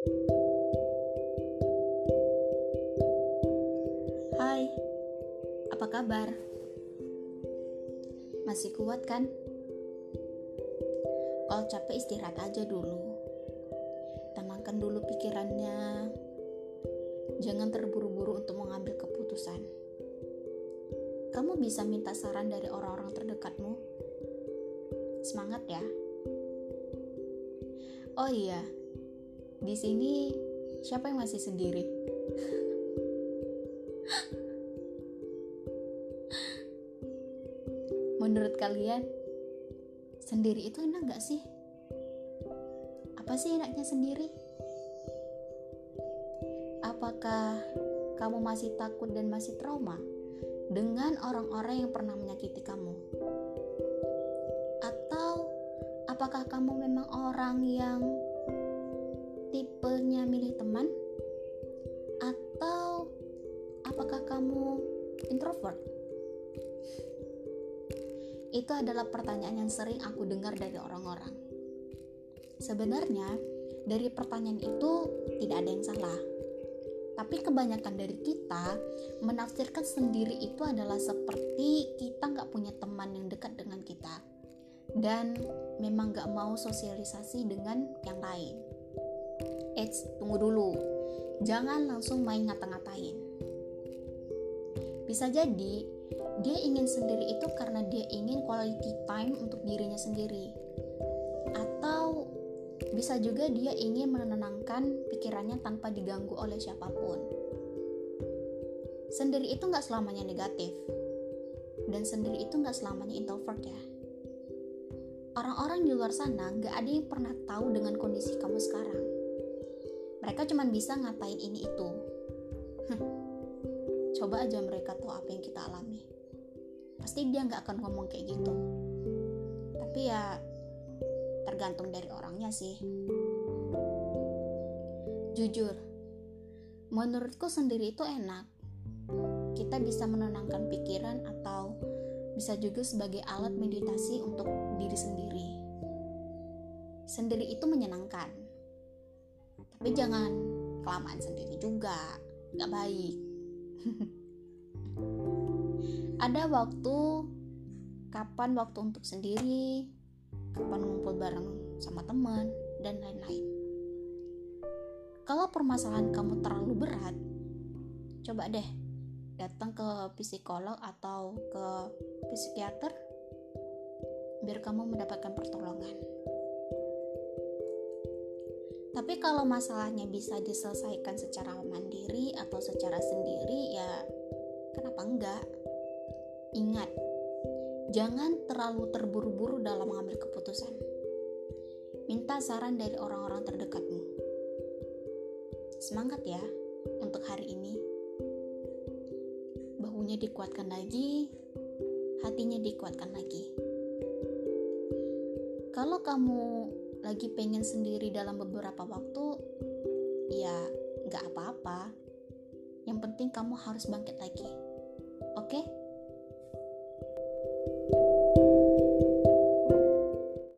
Hai, apa kabar? Masih kuat kan? Kalau capek istirahat aja dulu. Tenangkan dulu pikirannya. Jangan terburu-buru untuk mengambil keputusan. Kamu bisa minta saran dari orang-orang terdekatmu. Semangat ya. Oh iya, di sini siapa yang masih sendiri? Menurut kalian, sendiri itu enak gak sih? Apa sih enaknya sendiri? Apakah kamu masih takut dan masih trauma dengan orang-orang yang pernah menyakiti kamu? Atau apakah kamu memang orang yang tipenya milih teman? Atau apakah kamu introvert? Itu adalah pertanyaan yang sering aku dengar dari orang-orang. Sebenarnya, dari pertanyaan itu tidak ada yang salah. Tapi kebanyakan dari kita menafsirkan sendiri itu adalah seperti kita nggak punya teman yang dekat dengan kita. Dan memang nggak mau sosialisasi dengan yang lain. Eits, tunggu dulu. Jangan langsung main ngata-ngatain. Bisa jadi dia ingin sendiri itu karena dia ingin quality time untuk dirinya sendiri. Atau bisa juga dia ingin menenangkan pikirannya tanpa diganggu oleh siapa pun. Sendiri itu nggak selamanya negatif. Dan sendiri itu nggak selamanya introvert ya. Orang-orang di luar sana nggak ada yang pernah tahu dengan kondisi kamu sekarang mereka cuma bisa ngatain ini itu? Coba aja mereka tahu apa yang kita alami. Pasti dia nggak akan ngomong kayak gitu. Tapi ya tergantung dari orangnya sih. Jujur menurutku sendiri itu enak. Kita bisa menenangkan pikiran atau bisa juga sebagai alat meditasi untuk diri sendiri. Sendiri itu menyenangkan tapi jangan kelamaan sendiri juga. Nggak baik. Ada waktu kapan waktu untuk sendiri kapan ngumpul bareng sama teman dan lain-lain. Kalau permasalahan kamu terlalu berat coba deh datang ke psikolog atau ke psikiater biar kamu mendapatkan pertolongan tapi kalau masalahnya bisa diselesaikan secara mandiri atau secara sendiri ya kenapa enggak Ingat, jangan terlalu terburu-buru dalam mengambil keputusan. Minta saran dari orang-orang terdekatmu. Semangat ya untuk hari ini. Bahunya dikuatkan lagi, hatinya dikuatkan lagi. Kalau kamu lagi pengen sendiri dalam beberapa waktu, ya nggak apa-apa. Yang penting kamu harus bangkit lagi.